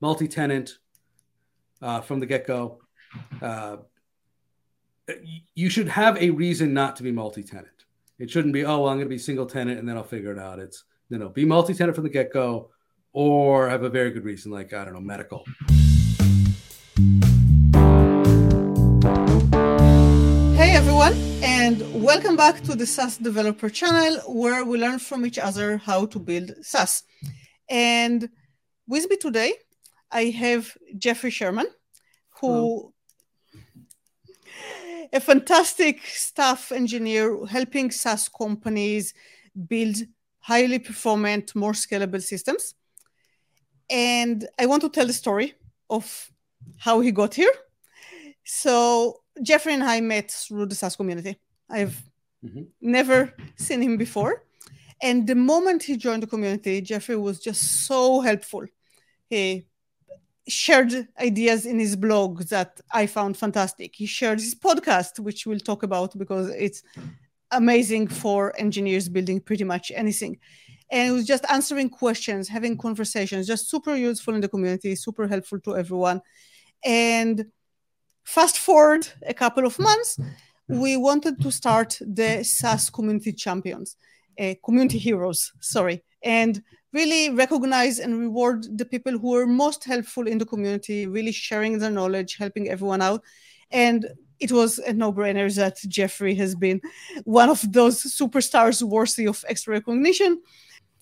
multi-tenant uh, from the get-go. Uh, you should have a reason not to be multi-tenant. It shouldn't be, oh, well, I'm going to be single tenant and then I'll figure it out. It's you know, be multi-tenant from the get-go, or have a very good reason, like I don't know, medical. Hey everyone, and welcome back to the SaaS Developer Channel, where we learn from each other how to build SaaS. And with me today, I have Jeffrey Sherman, who a fantastic staff engineer helping SaaS companies build highly performant, more scalable systems. And I want to tell the story of how he got here. So Jeffrey and I met through the SaaS community. I've mm-hmm. never seen him before. And the moment he joined the community, Jeffrey was just so helpful. He shared ideas in his blog that I found fantastic. He shared his podcast, which we'll talk about because it's amazing for engineers building pretty much anything. And it was just answering questions, having conversations, just super useful in the community, super helpful to everyone. And fast forward a couple of months, we wanted to start the SaaS community champions, uh, community heroes, sorry, and really recognize and reward the people who are most helpful in the community, really sharing their knowledge, helping everyone out. And it was a no-brainer that Jeffrey has been one of those superstars worthy of extra recognition.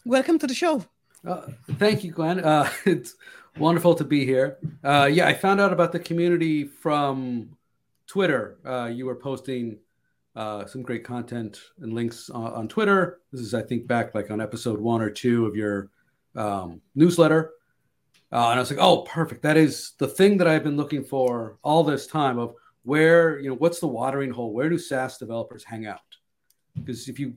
Welcome to the show. Uh, thank you, Gwen. Uh, it's wonderful to be here. Uh, yeah, I found out about the community from Twitter. Uh, you were posting uh, some great content and links on, on, Twitter. This is, I think, back like on episode one or two of your um, newsletter. Uh, and I was like, oh, perfect. That is the thing that I've been looking for all this time of where, you know, what's the watering hole? Where do SaaS developers hang out? Because if you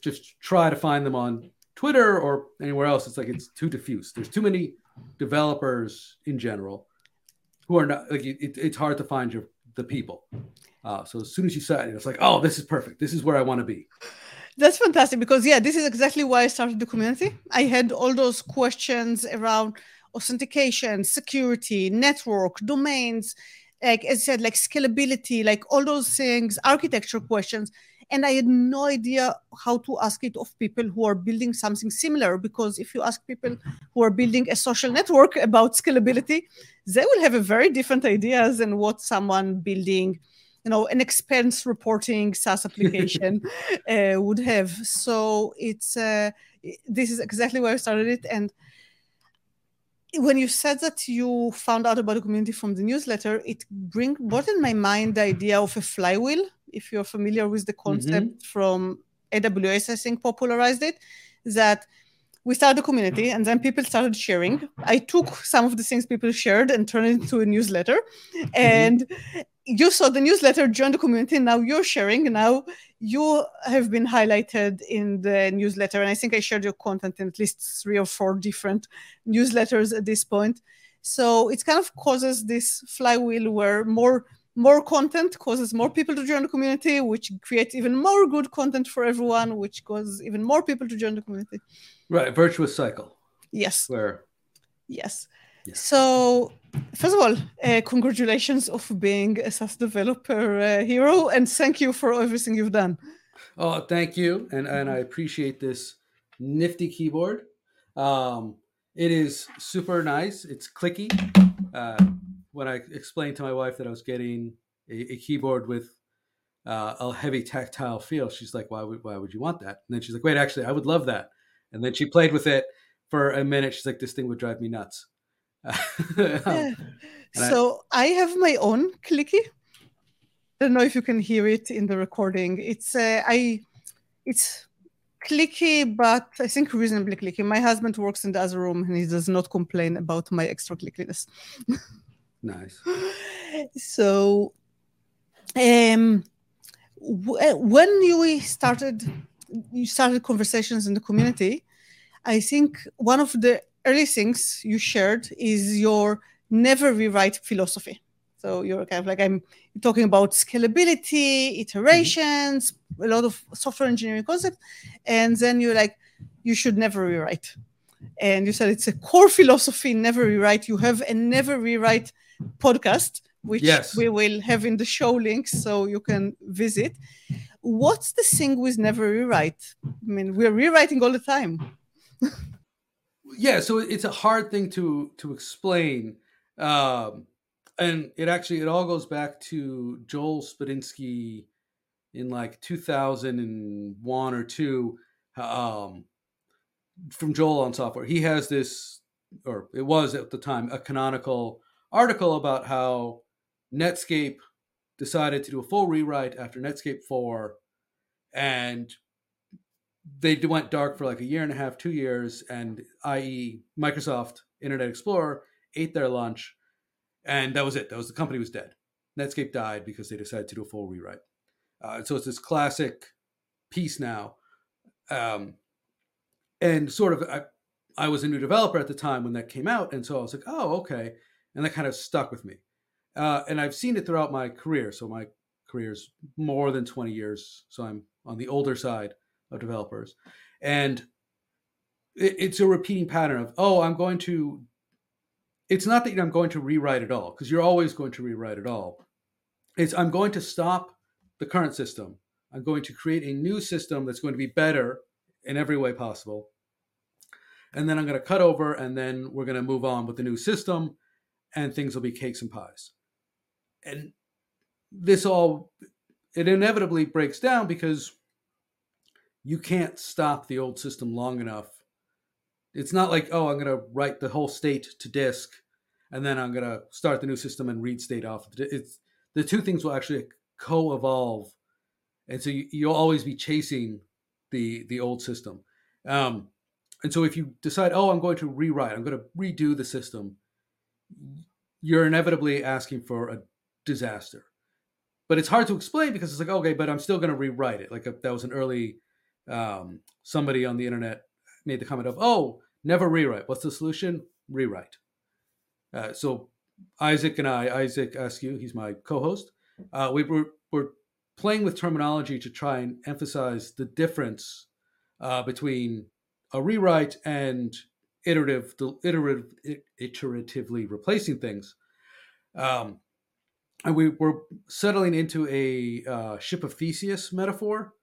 just try to find them on Twitter or anywhere else, it's like it's too diffuse. There's too many developers in general who are not like it, it's hard to find your the people. Uh, so as soon as you said it, it's like, oh, this is perfect. This is where I want to be. That's fantastic because yeah, this is exactly why I started the community. I had all those questions around authentication, security, network, domains, like as I said, like scalability, like all those things, architecture questions. And I had no idea how to ask it of people who are building something similar. Because if you ask people who are building a social network about scalability, they will have a very different ideas than what someone building you know an expense reporting SaaS application uh, would have. So it's uh, this is exactly where I started it. And when you said that you found out about the community from the newsletter, it bring brought in my mind the idea of a flywheel. If you're familiar with the concept mm-hmm. from AWS, I think popularized it. That we started a community and then people started sharing. I took some of the things people shared and turned it into a newsletter. Mm-hmm. And you saw the newsletter, joined the community. Now you're sharing. Now you have been highlighted in the newsletter. And I think I shared your content in at least three or four different newsletters at this point. So it kind of causes this flywheel where more more content causes more people to join the community, which creates even more good content for everyone, which causes even more people to join the community. Right, virtuous cycle. Yes. Where yes. So, first of all, uh, congratulations of being a SaaS developer uh, hero, and thank you for everything you've done. Oh, thank you, and and I appreciate this nifty keyboard. Um, it is super nice. It's clicky. Uh, when I explained to my wife that I was getting a, a keyboard with uh, a heavy tactile feel, she's like, "Why would why would you want that?" And then she's like, "Wait, actually, I would love that." And then she played with it for a minute. She's like, "This thing would drive me nuts." yeah. So I, have my own clicky. I don't know if you can hear it in the recording. It's uh, I, it's clicky, but I think reasonably clicky. My husband works in the other room and he does not complain about my extra clickiness. nice. So, um, w- when you started, you started conversations in the community. I think one of the early things you shared is your never rewrite philosophy. So you're kind of like I'm talking about scalability, iterations, mm-hmm. a lot of software engineering concepts, and then you're like, you should never rewrite. and you said it's a core philosophy never rewrite you have a never rewrite podcast which Yes. we will have in the show links so you can visit what's the thing with never rewrite i mean we're rewriting all the time yeah so it's a hard thing to to explain um and it actually it all goes back to joel Spolsky in like 2001 or 2 um from joel on software. He has this or it was at the time a canonical article about how netscape decided to do a full rewrite after netscape 4 and they went dark for like a year and a half, two years, and i.e. Microsoft Internet Explorer ate their lunch, and that was it. That was the company was dead. Netscape died because they decided to do a full rewrite. Uh, so it's this classic piece now, um, and sort of I, I was a new developer at the time when that came out, and so I was like, oh okay, and that kind of stuck with me, uh, and I've seen it throughout my career. So my career is more than twenty years, so I'm on the older side of developers. And it, it's a repeating pattern of oh i'm going to it's not that i'm going to rewrite it all because you're always going to rewrite it all. It's i'm going to stop the current system. I'm going to create a new system that's going to be better in every way possible. And then i'm going to cut over and then we're going to move on with the new system and things will be cakes and pies. And this all it inevitably breaks down because you can't stop the old system long enough. It's not like, oh, I'm going to write the whole state to disk and then I'm going to start the new system and read state off. It's the two things will actually co-evolve. And so you, you'll always be chasing the the old system. Um, and so if you decide, oh, I'm going to rewrite, I'm going to redo the system, you're inevitably asking for a disaster. But it's hard to explain because it's like, okay, but I'm still going to rewrite it. Like a, that was an early um, somebody on the internet made the comment of, "Oh, never rewrite. What's the solution? Rewrite." Uh, so Isaac and I, Isaac Askew, he's my co-host. Uh, we were we're playing with terminology to try and emphasize the difference uh, between a rewrite and iterative, iterative, iteratively replacing things. Um, and we were settling into a uh, ship of Theseus metaphor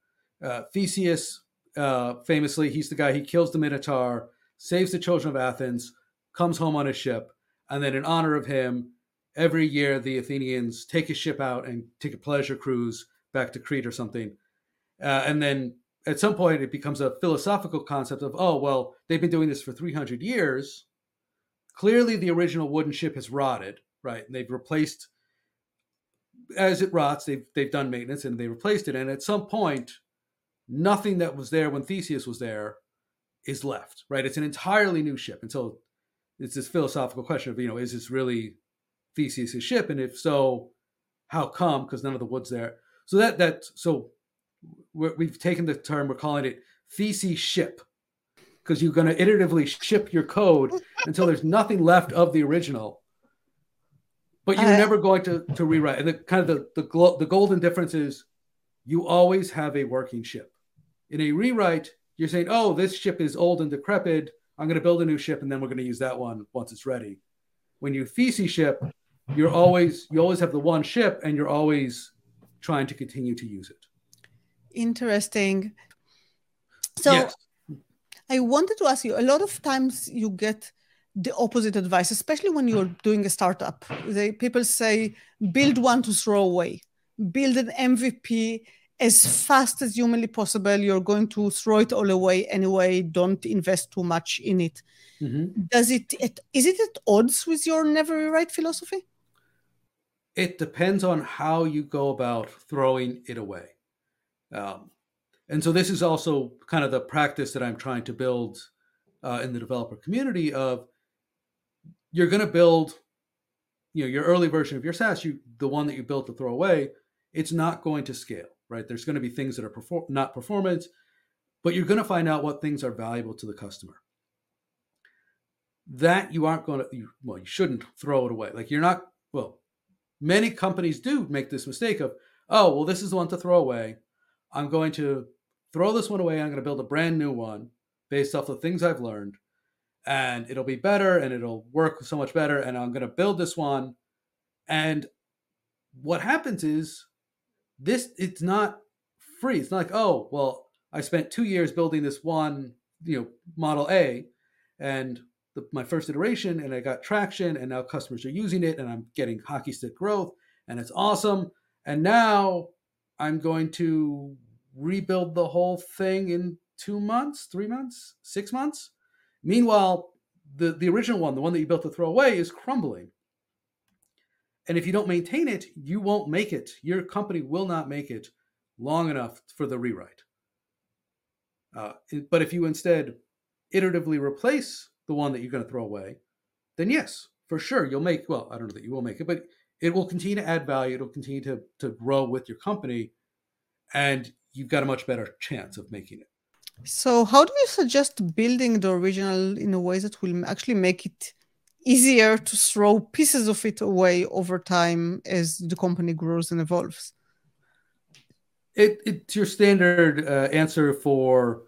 uh, Theseus, uh, famously, he's the guy he kills the Minotaur, saves the children of Athens, comes home on a ship, and then in honor of him, every year the Athenians take his ship out and take a pleasure cruise back to Crete or something. Uh, and then at some point, it becomes a philosophical concept of, oh, well, they've been doing this for 300 years. Clearly, the original wooden ship has rotted, right? And they've replaced, as it rots, they've, they've done maintenance and they replaced it. And at some point, nothing that was there when Theseus was there is left, right? It's an entirely new ship. And so it's this philosophical question of, you know, is this really Theseus' ship? And if so, how come? Because none of the wood's there. So that, that, so we have taken the term, we're calling it Theseus ship because you're going to iteratively ship your code until there's nothing left of the original. But you're uh, never going to, to rewrite. And the kind of the, the, the golden difference is you always have a working ship. In a rewrite, you're saying, oh, this ship is old and decrepit. I'm going to build a new ship and then we're going to use that one once it's ready. When you Theseus ship, you're always you always have the one ship and you're always trying to continue to use it. Interesting. So yes. I wanted to ask you a lot of times you get the opposite advice, especially when you're doing a startup. They, people say, build one to throw away, build an MVP as fast as humanly possible. You're going to throw it all away anyway. Don't invest too much in it. Mm-hmm. Does it, it? Is it at odds with your never rewrite philosophy? It depends on how you go about throwing it away. Um, and so this is also kind of the practice that I'm trying to build uh, in the developer community of you're going to build you know your early version of your SaaS, you the one that you built to throw away, it's not going to scale right? There's going to be things that are perform- not performance, but you're going to find out what things are valuable to the customer. That you aren't going to, you, well, you shouldn't throw it away. Like you're not, well, many companies do make this mistake of, oh, well, this is the one to throw away. I'm going to throw this one away. I'm going to build a brand new one based off the things I've learned. and it'll be better and it'll work so much better and I'm going to build this one and what happens is this it's not free. It's not like oh well I spent 2 years building this one you know model A and the, my first iteration and I got traction and now customers are using it and I'm getting hockey stick growth and it's awesome. And now I'm going to rebuild the whole thing in 2 months 3 months 6 months. Meanwhile, the, the original one, the one that you built to throw away, is crumbling. And if you don't maintain it, you won't make it. Your company will not make it long enough for the rewrite. Uh, but if you instead iteratively replace the one that you're going to throw away, then yes, for sure, you'll make, well, I don't know that you will make it, but it will continue to add value. It'll continue to, to grow with your company. And you've got a much better chance of making it. So, how do you suggest building the original in a way that will actually make it easier to throw pieces of it away over time as the company grows and evolves? It, it's your standard uh, answer for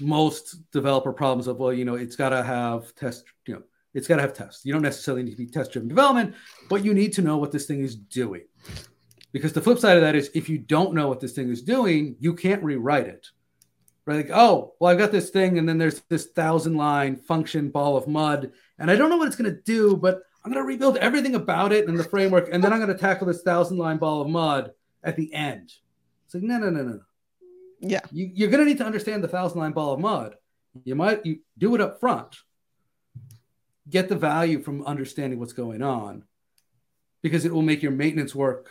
most developer problems of well, you know, it's got to have test, you know, it's got to have tests. You don't necessarily need to be test driven development, but you need to know what this thing is doing. Because the flip side of that is if you don't know what this thing is doing, you can't rewrite it right? Like, oh, well, I've got this thing, and then there's this thousand line function ball of mud, and I don't know what it's going to do, but I'm going to rebuild everything about it and the framework, and then I'm going to tackle this thousand line ball of mud at the end. It's like, no, no, no, no. Yeah. You, you're going to need to understand the thousand line ball of mud. You might you do it up front. Get the value from understanding what's going on because it will make your maintenance work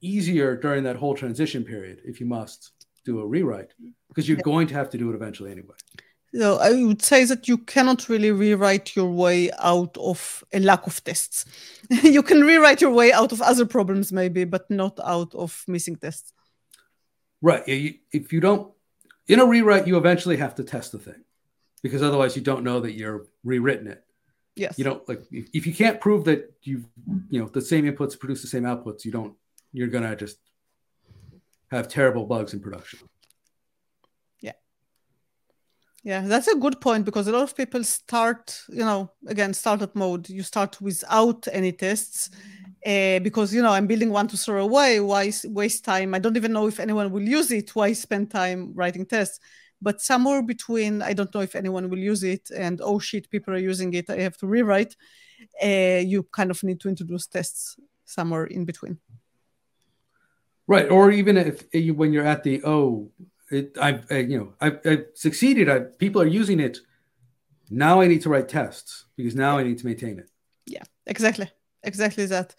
easier during that whole transition period if you must do a rewrite because you're going to have to do it eventually anyway. So I would say that you cannot really rewrite your way out of a lack of tests. you can rewrite your way out of other problems, maybe, but not out of missing tests. Right. If you don't, in a rewrite, you eventually have to test the thing because otherwise you don't know that you're rewritten it. Yes. You don't like if you can't prove that you you know the same inputs produce the same outputs, you don't. You're gonna just have terrible bugs in production. Yeah. That's a good point because a lot of people start, you know, again, startup mode, you start without any tests. Uh, because you know I'm building one to throw away. Why waste time? I don't even know if anyone will use it. Why spend time writing tests? But somewhere between I don't know if anyone will use it and oh shit, people are using it. I have to rewrite. Uh, you kind of need to introduce tests somewhere in between. Right, or even if when you're at the oh, it, I've I, you know I've, I've succeeded. I, people are using it. Now I need to write tests because now I need to maintain it. Yeah, exactly, exactly that.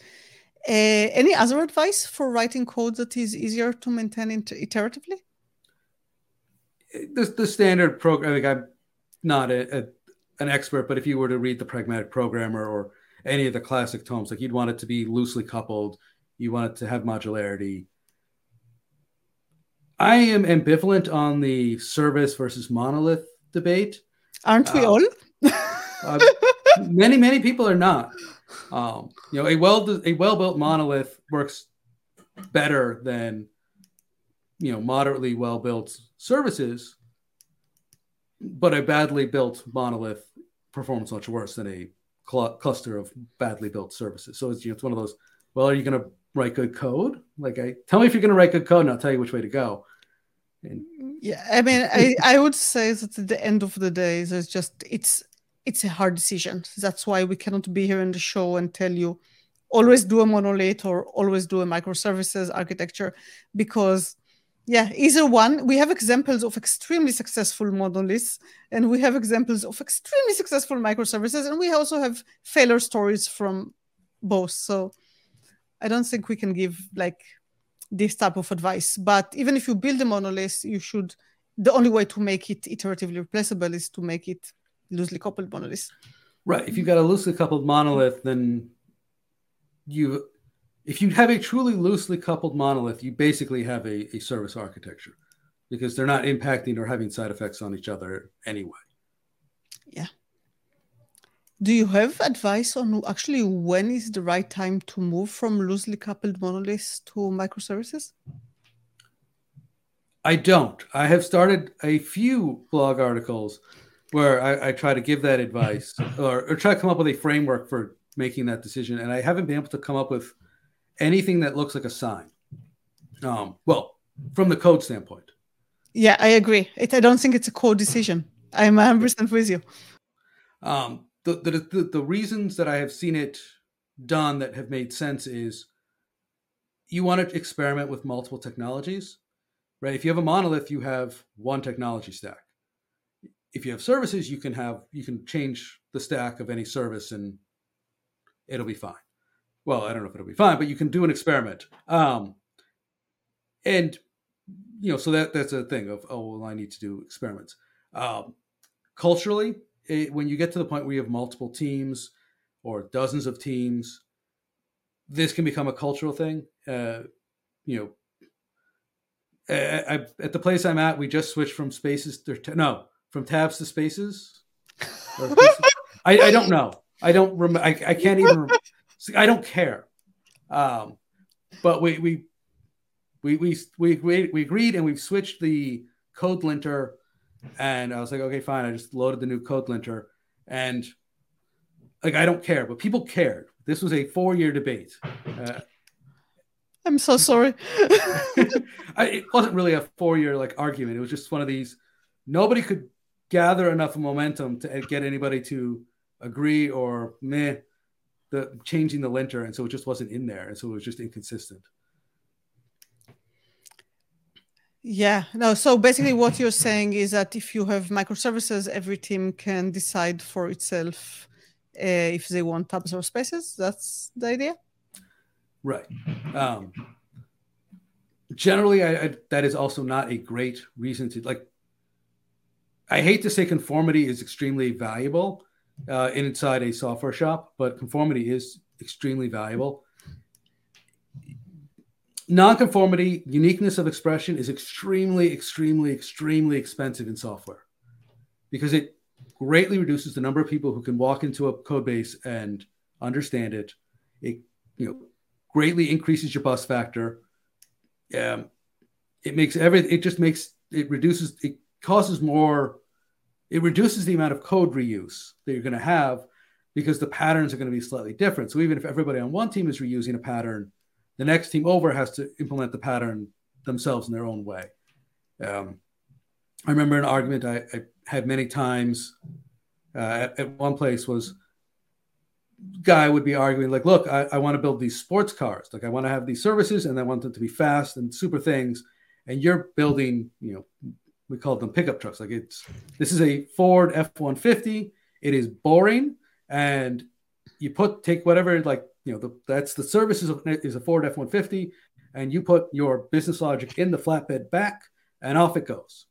Uh, any other advice for writing code that is easier to maintain inter- iteratively? The, the standard program. Like I'm not a, a, an expert, but if you were to read the Pragmatic Programmer or any of the classic tomes, like you'd want it to be loosely coupled. You want it to have modularity. I am ambivalent on the service versus monolith debate. Aren't we uh, all? uh, many many people are not. Um, you know, a well a well built monolith works better than you know moderately well built services, but a badly built monolith performs much worse than a cl- cluster of badly built services. So it's you know, it's one of those. Well, are you going to write good code. Like I tell me if you're going to write good code, and I'll tell you which way to go. And, yeah, I mean, I, I would say that at the end of the day, there's just it's it's a hard decision. That's why we cannot be here in the show and tell you always do a monolith or always do a microservices architecture because yeah either one we have examples of extremely successful monoliths and we have examples of extremely successful microservices and we also have failure stories from both so I don't think we can give like this type of advice. But even if you build a monolith, you should. The only way to make it iteratively replaceable is to make it loosely coupled monolith. Right. If you've got a loosely coupled monolith, then you, if you have a truly loosely coupled monolith, you basically have a, a service architecture because they're not impacting or having side effects on each other anyway. Yeah. Do you have advice on actually when is the right time to move from loosely coupled monoliths to microservices? I don't. I have started a few blog articles where I, I try to give that advice or, or try to come up with a framework for making that decision, and I haven't been able to come up with anything that looks like a sign. Um, well, from the code standpoint. Yeah, I agree. It, I don't think it's a code decision. I'm 100% with you. Um, the, the, the, the reasons that I have seen it done that have made sense is you want to experiment with multiple technologies, right? If you have a monolith, you have one technology stack. If you have services, you can have you can change the stack of any service and it'll be fine. Well, I don't know if it'll be fine, but you can do an experiment. Um, and you know, so that that's a thing of oh well, I need to do experiments. Um, culturally, it, when you get to the point where you have multiple teams or dozens of teams, this can become a cultural thing. Uh, you know, I, I, at the place I'm at, we just switched from spaces to no, from tabs to spaces. I, I don't know. I don't remember. I, I can't even. I don't care. Um, but we we we we we we agreed and we've switched the code linter, and I was like, okay, fine. I just loaded the new code linter, and like I don't care, but people cared. This was a four-year debate. Uh, I'm so sorry. I, it wasn't really a four-year like argument. It was just one of these. Nobody could gather enough momentum to get anybody to agree or meh the changing the linter, and so it just wasn't in there, and so it was just inconsistent. Yeah, no. So basically, what you're saying is that if you have microservices, every team can decide for itself uh, if they want tabs or spaces. That's the idea. Right. Um, generally, I, I, that is also not a great reason to like. I hate to say conformity is extremely valuable uh, inside a software shop, but conformity is extremely valuable. Nonconformity, uniqueness of expression is extremely, extremely, extremely expensive in software because it greatly reduces the number of people who can walk into a code base and understand it. It you know greatly increases your bus factor. Um, it makes everything. It just makes it reduces. It causes more. It reduces the amount of code reuse that you're going to have because the patterns are going to be slightly different. So even if everybody on one team is reusing a pattern, the next team over has to implement the pattern themselves in their own way. Um, I remember an argument I, I had many times uh, at, at, one place was guy would be arguing like, look, I, I want to build these sports cars. Like I want to have these services and I want them to be fast and super things. And you're building, you know, we call them pickup trucks. Like it's, this is a Ford F-150. It is boring. And you put, take whatever, like, you know, the, that's the services of, is a Ford F-150 and you put your business logic in the flatbed back and off it goes.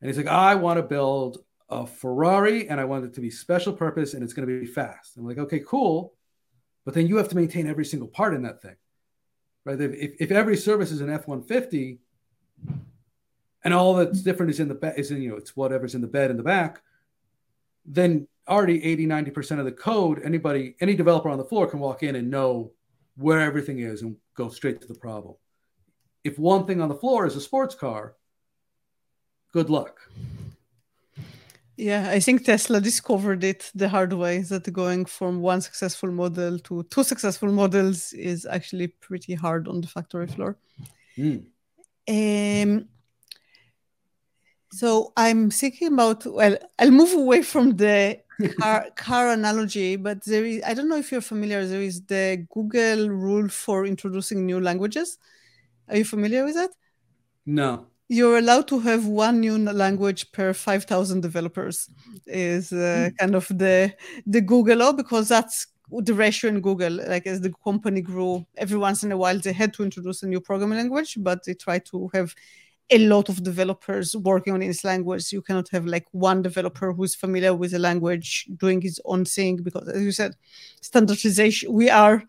And he's like, I want to build a Ferrari and I want it to be special purpose and it's going to be fast. I'm like, okay, cool. But then you have to maintain every single part in that thing, right? If, if every service is an F 150 and all that's different is in the bed, is in, you know, it's whatever's in the bed in the back, then already 80, 90% of the code, anybody, any developer on the floor can walk in and know where everything is and go straight to the problem. If one thing on the floor is a sports car, good luck. Yeah, I think Tesla discovered it the hard way that going from one successful model to two successful models is actually pretty hard on the factory floor. Mm. Um, so I'm thinking about, well, I'll move away from the car, car analogy, but there is, I don't know if you're familiar, there is the Google rule for introducing new languages. Are you familiar with that? No you're allowed to have one new language per 5000 developers is uh, mm. kind of the the google law because that's the ratio in google like as the company grew every once in a while they had to introduce a new programming language but they try to have a lot of developers working on this language. You cannot have like one developer who's familiar with the language doing his own thing because as you said standardization we are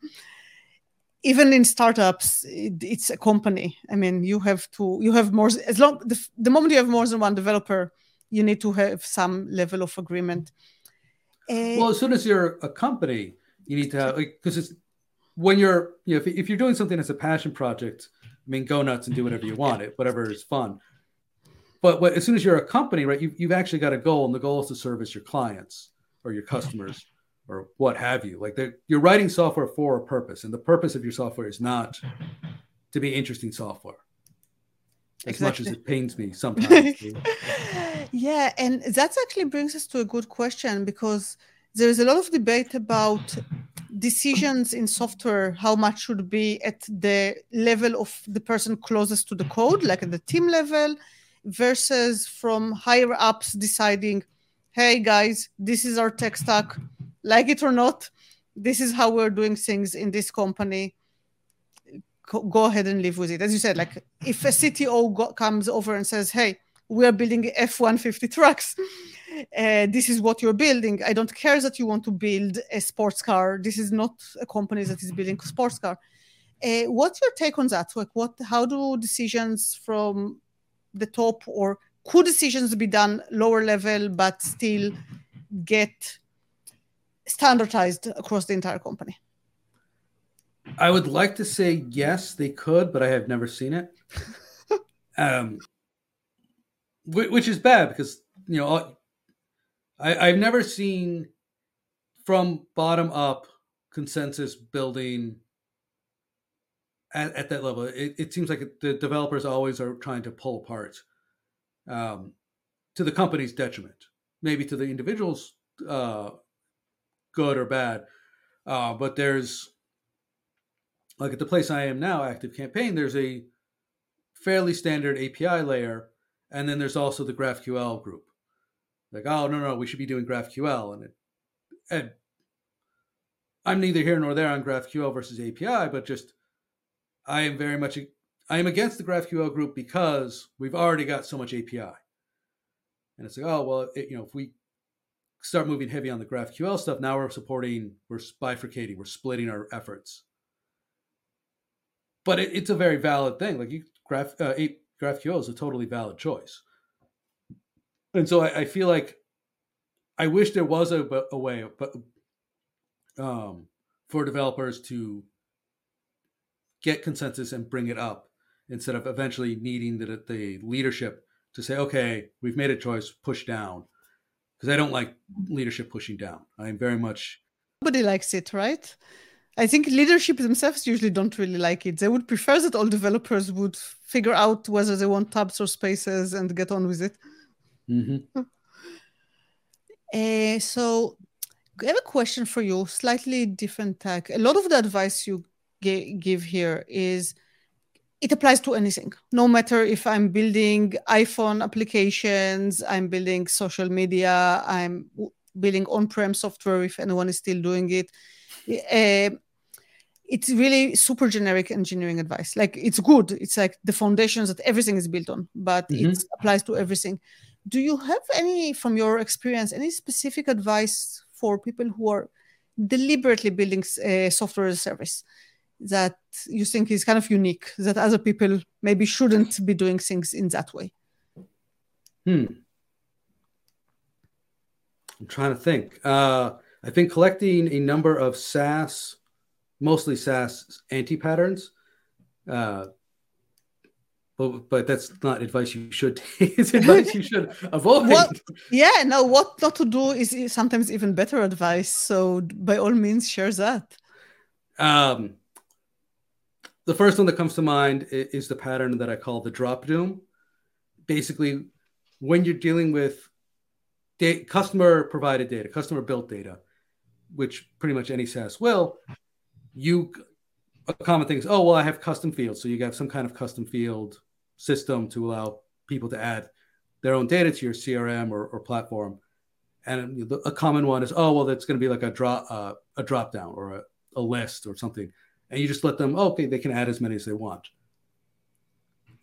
even in startups it, it's a company. I mean you have to you have more as long the, the moment you have more than one developer you need to have some level of agreement. Well as soon as you're a company you need to have because it's when you're you know if, if you're doing something as a passion project i mean go nuts and do whatever you want it whatever is fun but what, as soon as you're a company, right, you've, you've actually got a goal, and the goal is to service your clients or your customers or what have you. Like you're writing software for a purpose, and the purpose of your software is not to be interesting software. As exactly. much as it pains me sometimes. yeah, and that actually brings us to a good question because there is a lot of debate about decisions in software how much should be at the level of the person closest to the code like at the team level versus from higher ups deciding hey guys this is our tech stack. Like it or not this is how we're doing things in this company. Go ahead and live with it. As you said like if a cto go- comes over and says hey we are building f-150 trucks. Uh, this is what you're building. I don't care that you want to build a sports car. This is not a company that is building a sports car. Uh, what's your take on that? Like what how do decisions from the top or could decisions be done lower level but still get standardized across the entire company? I would like to say yes they could but i have never seen it. Um, which is bad because you know I, i've never seen from bottom up consensus building at, at that level. It, it seems like the developers always are trying to pull apart um, to the company's detriment, maybe to the individual's uh, good or bad. Uh, but there's like at the place I am now, Active Campaign, there's a fairly standard API layer, and then there's also the GraphQL group. Like, oh no, no, we should be doing GraphQL, and it, and I'm neither here nor there on GraphQL versus API, but just I am very much I am against the GraphQL group because we've already got so much API, and it's like, oh well, it, you know, if we start moving heavy on the GraphQL stuff, now we're supporting, we're bifurcating, we're splitting our efforts. But it, it's a very valid thing. Like you, Graph uh, GraphQL is a totally valid choice, and so I, I feel like I wish there was a, a way, but um, for developers to get consensus and bring it up instead of eventually needing the, the leadership to say, okay, we've made a choice, push down. Because I don't like leadership pushing down. I'm very much. Nobody likes it, right? I think leadership themselves usually don't really like it. They would prefer that all developers would figure out whether they want tabs or spaces and get on with it. Mm-hmm. Uh, so, I have a question for you, slightly different tag. A lot of the advice you give here is it applies to anything no matter if i'm building iphone applications i'm building social media i'm building on-prem software if anyone is still doing it uh, it's really super generic engineering advice like it's good it's like the foundations that everything is built on but mm-hmm. it applies to everything do you have any from your experience any specific advice for people who are deliberately building uh, software as a service that you think is kind of unique that other people maybe shouldn't be doing things in that way? Hmm. I'm trying to think. Uh, I think collecting a number of SaaS, mostly SaaS anti patterns, uh, but but that's not advice you should take. it's advice you should avoid. What, yeah, no. What not to do is sometimes even better advice. So by all means, share that. Um, the first one that comes to mind is the pattern that I call the drop doom. Basically, when you're dealing with da- customer provided data, customer built data, which pretty much any SaaS will, you a common thing is, oh well, I have custom fields, so you have some kind of custom field system to allow people to add their own data to your CRM or, or platform. And a common one is, oh well, that's going to be like a drop uh, a drop down or a, a list or something. And you just let them oh, okay they can add as many as they want.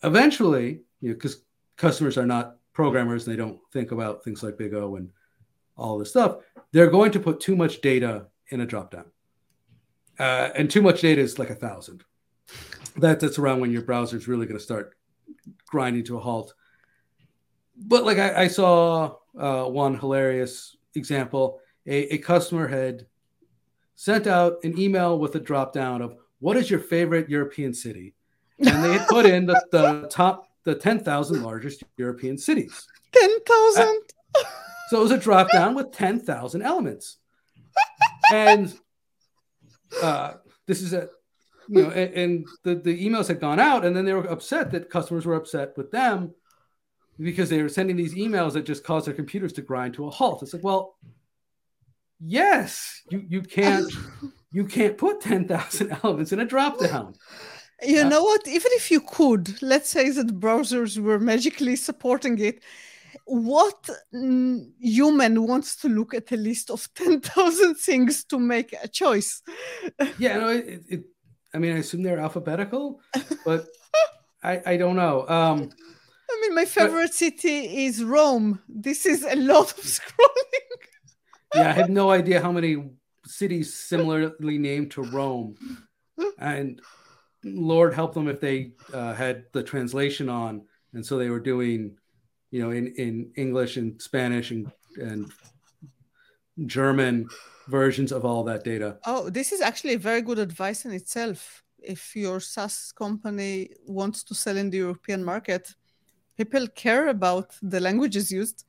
Eventually you know because customers are not programmers and they don't think about things like big o and all this stuff they're going to put too much data in a dropdown uh, and too much data is like a thousand that that's around when your browser is really going to start grinding to a halt but like i, I saw uh, one hilarious example a, a customer had sent out an email with a drop down of what is your favorite European city? And they had put in the, the top the 10,000 largest European cities. 10,000. Uh, so it was a drop down with 10,000 elements. and uh, this is a, you know, and, and the, the emails had gone out, and then they were upset that customers were upset with them because they were sending these emails that just caused their computers to grind to a halt. It's like, well, yes, you, you can't you can't put 10,000 elements in a drop down. You know what? Even if you could, let's say that browsers were magically supporting it, what human wants to look at a list of 10,000 things to make a choice? yeah, no, it, it, I mean, I assume they're alphabetical, but I, I don't know. Um, I mean, my favorite but, city is Rome. This is a lot of scrolling. yeah, I have no idea how many cities similarly named to Rome. And Lord help them if they uh, had the translation on, and so they were doing, you know, in in English and Spanish and and German versions of all that data. Oh, this is actually very good advice in itself. If your SaaS company wants to sell in the European market, people care about the languages used.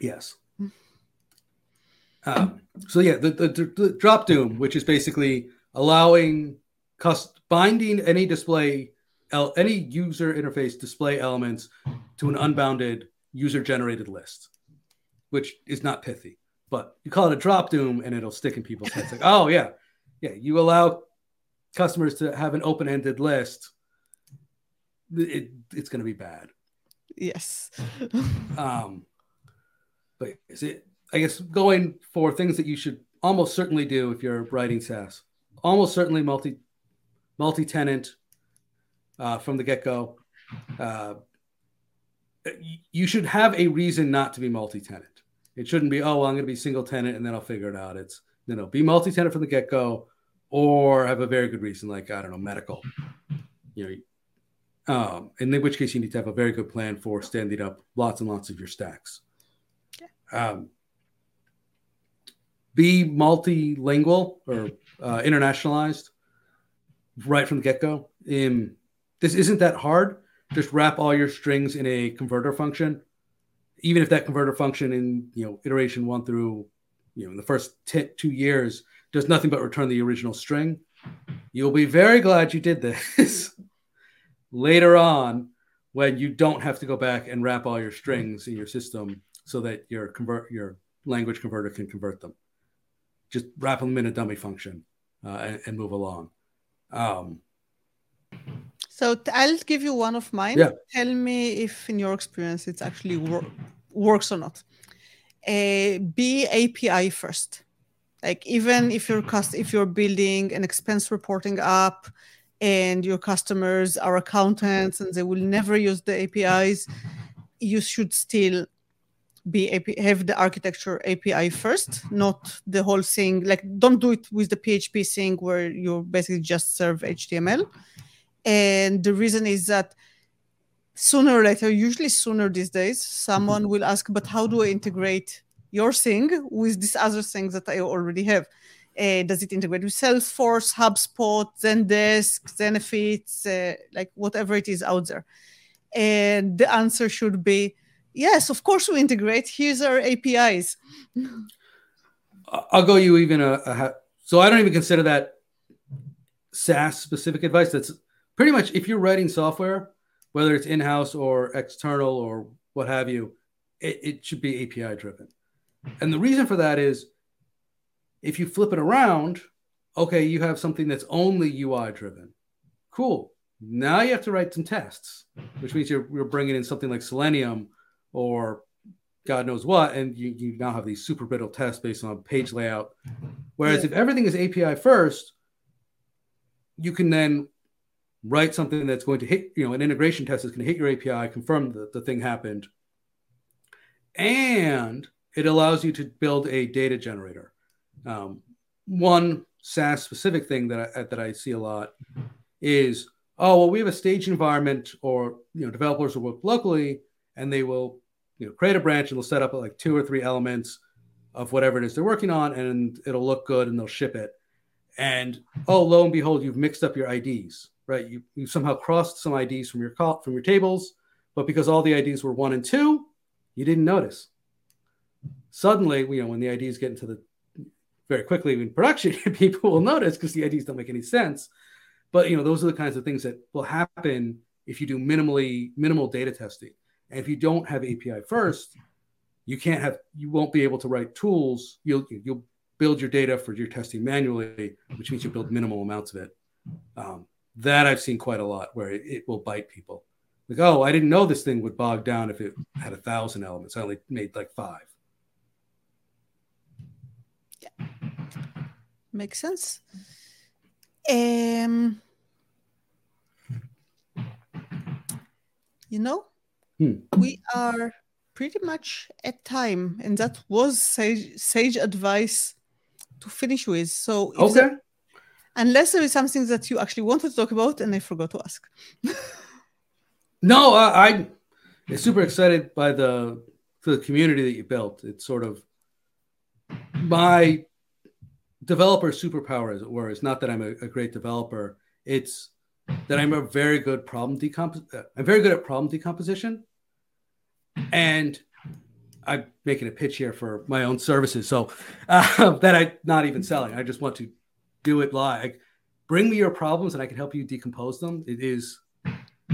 Yes. Um, so yeah, the, the, the drop doom, which is basically allowing cust- binding any display any user interface display elements to an unbounded user generated list, which is not pithy. But you call it a drop doom and it'll stick in people's heads. Like, oh yeah, yeah, you allow customers to have an open ended list. It, it's going to be bad. Yes. um, but is it? I guess going for things that you should almost certainly do if you're writing SaaS. Almost certainly multi multi-tenant uh, from the get-go. Uh, you should have a reason not to be multi-tenant. It shouldn't be, oh, well, I'm going to be single tenant and then I'll figure it out. It's you know, be multi-tenant from the get-go, or have a very good reason, like I don't know, medical. You know, um, in which case you need to have a very good plan for standing up lots and lots of your stacks. Um, be multilingual or uh, internationalized right from the get go. Um, this isn't that hard. Just wrap all your strings in a converter function. Even if that converter function in you know iteration one through you know in the first t- two years does nothing but return the original string, you'll be very glad you did this later on when you don't have to go back and wrap all your strings in your system so that your convert your language converter can convert them. Just wrap them in a dummy function uh, and, and move along. Um, so I'll give you one of mine. Yeah. Tell me if, in your experience, it actually wor- works or not. Uh, be API first. Like even if you're cost- if you're building an expense reporting app and your customers are accountants and they will never use the APIs, you should still be AP, have the architecture API first, not the whole thing. Like, don't do it with the PHP thing where you basically just serve HTML. And the reason is that sooner or later, usually sooner these days, someone will ask, "But how do I integrate your thing with this other things that I already have?" Uh, does it integrate with Salesforce, HubSpot, Zendesk, Zenefits, uh, like whatever it is out there? And the answer should be Yes, of course we integrate. Here's our APIs. I'll go you even a, a so I don't even consider that SaaS specific advice. That's pretty much if you're writing software, whether it's in house or external or what have you, it, it should be API driven. And the reason for that is if you flip it around, okay, you have something that's only UI driven. Cool. Now you have to write some tests, which means you're, you're bringing in something like Selenium or God knows what, and you, you now have these super brittle tests based on page layout. Whereas yeah. if everything is API first, you can then write something that's going to hit, you know, an integration test is going to hit your API, confirm that the thing happened, and it allows you to build a data generator. Um, one SaaS specific thing that I, that I see a lot is, oh, well, we have a stage environment, or you know, developers will work locally and they will you know create a branch and they'll set up like two or three elements of whatever it is they're working on and it'll look good and they'll ship it. And oh lo and behold you've mixed up your ids right? You, you somehow crossed some IDs from your call, from your tables, but because all the IDs were one and two, you didn't notice. Suddenly, you know, when the IDs get into the very quickly in production, people will notice because the IDs don't make any sense. But you know, those are the kinds of things that will happen if you do minimally minimal data testing. And if you don't have API first, you can't have you won't be able to write tools. You'll you'll build your data for your testing manually, which means you build minimal amounts of it. Um, that I've seen quite a lot where it, it, will bite people. Like, oh, I didn't know this thing would bog down if it had a thousand elements. I only made like five. Yeah, makes sense. Um, you know, hmm. we are pretty much at time, and that was sage, sage advice to finish with. So, okay. There, unless there is something that you actually wanted to talk about, and I forgot to ask. no, I, I'm super excited by the the community that you built. It's sort of my developer superpower, as it were. It's not that I'm a, a great developer. It's that I'm a very good problem decompos. I'm very good at problem decomposition, and I'm making a pitch here for my own services. So uh, that I'm not even selling. I just want to do it live. Bring me your problems, and I can help you decompose them. It is.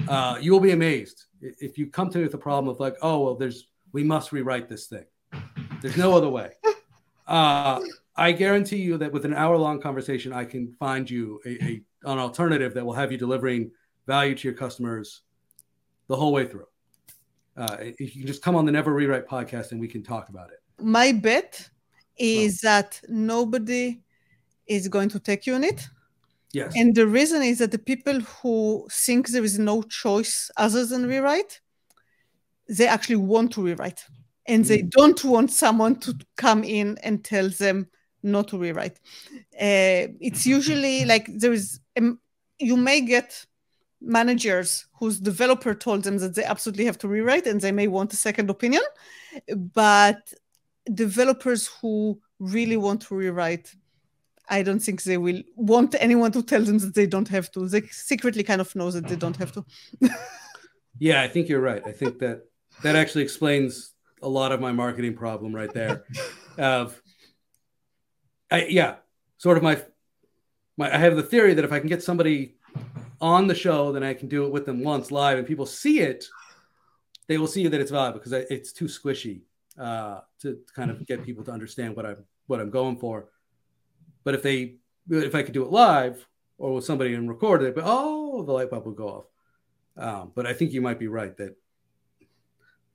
Uh, you will be amazed if you come to me with a problem of like, oh well, there's we must rewrite this thing. There's no other way. Uh, I guarantee you that with an hour long conversation, I can find you a, a, an alternative that will have you delivering value to your customers the whole way through. Uh, you can just come on the Never Rewrite podcast and we can talk about it. My bet is well, that nobody is going to take you on it. Yes. And the reason is that the people who think there is no choice other than rewrite, they actually want to rewrite. And mm. they don't want someone to come in and tell them not to rewrite. Uh, it's usually like there is, um, you may get managers whose developer told them that they absolutely have to rewrite and they may want a second opinion, but developers who really want to rewrite, I don't think they will want anyone to tell them that they don't have to. They secretly kind of know that they don't have to. yeah, I think you're right. I think that that actually explains a lot of my marketing problem right there. Of I, yeah, sort of my, my. I have the theory that if I can get somebody on the show, then I can do it with them once live, and people see it, they will see that it's valuable because it's too squishy uh, to kind of get people to understand what I'm what I'm going for. But if they, if I could do it live or with somebody and record it, but oh, the light bulb will go off. Um, but I think you might be right that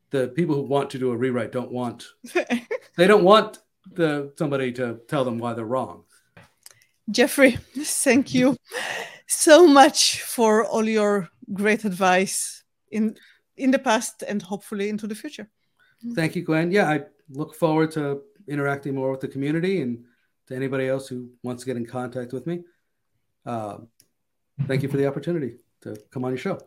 the people who want to do a rewrite don't want they don't want the somebody to tell them why they're wrong. Jeffrey, thank you so much for all your great advice in in the past and hopefully into the future. Thank you, Gwen. Yeah, I look forward to interacting more with the community and to anybody else who wants to get in contact with me. Uh, thank you for the opportunity to come on your show.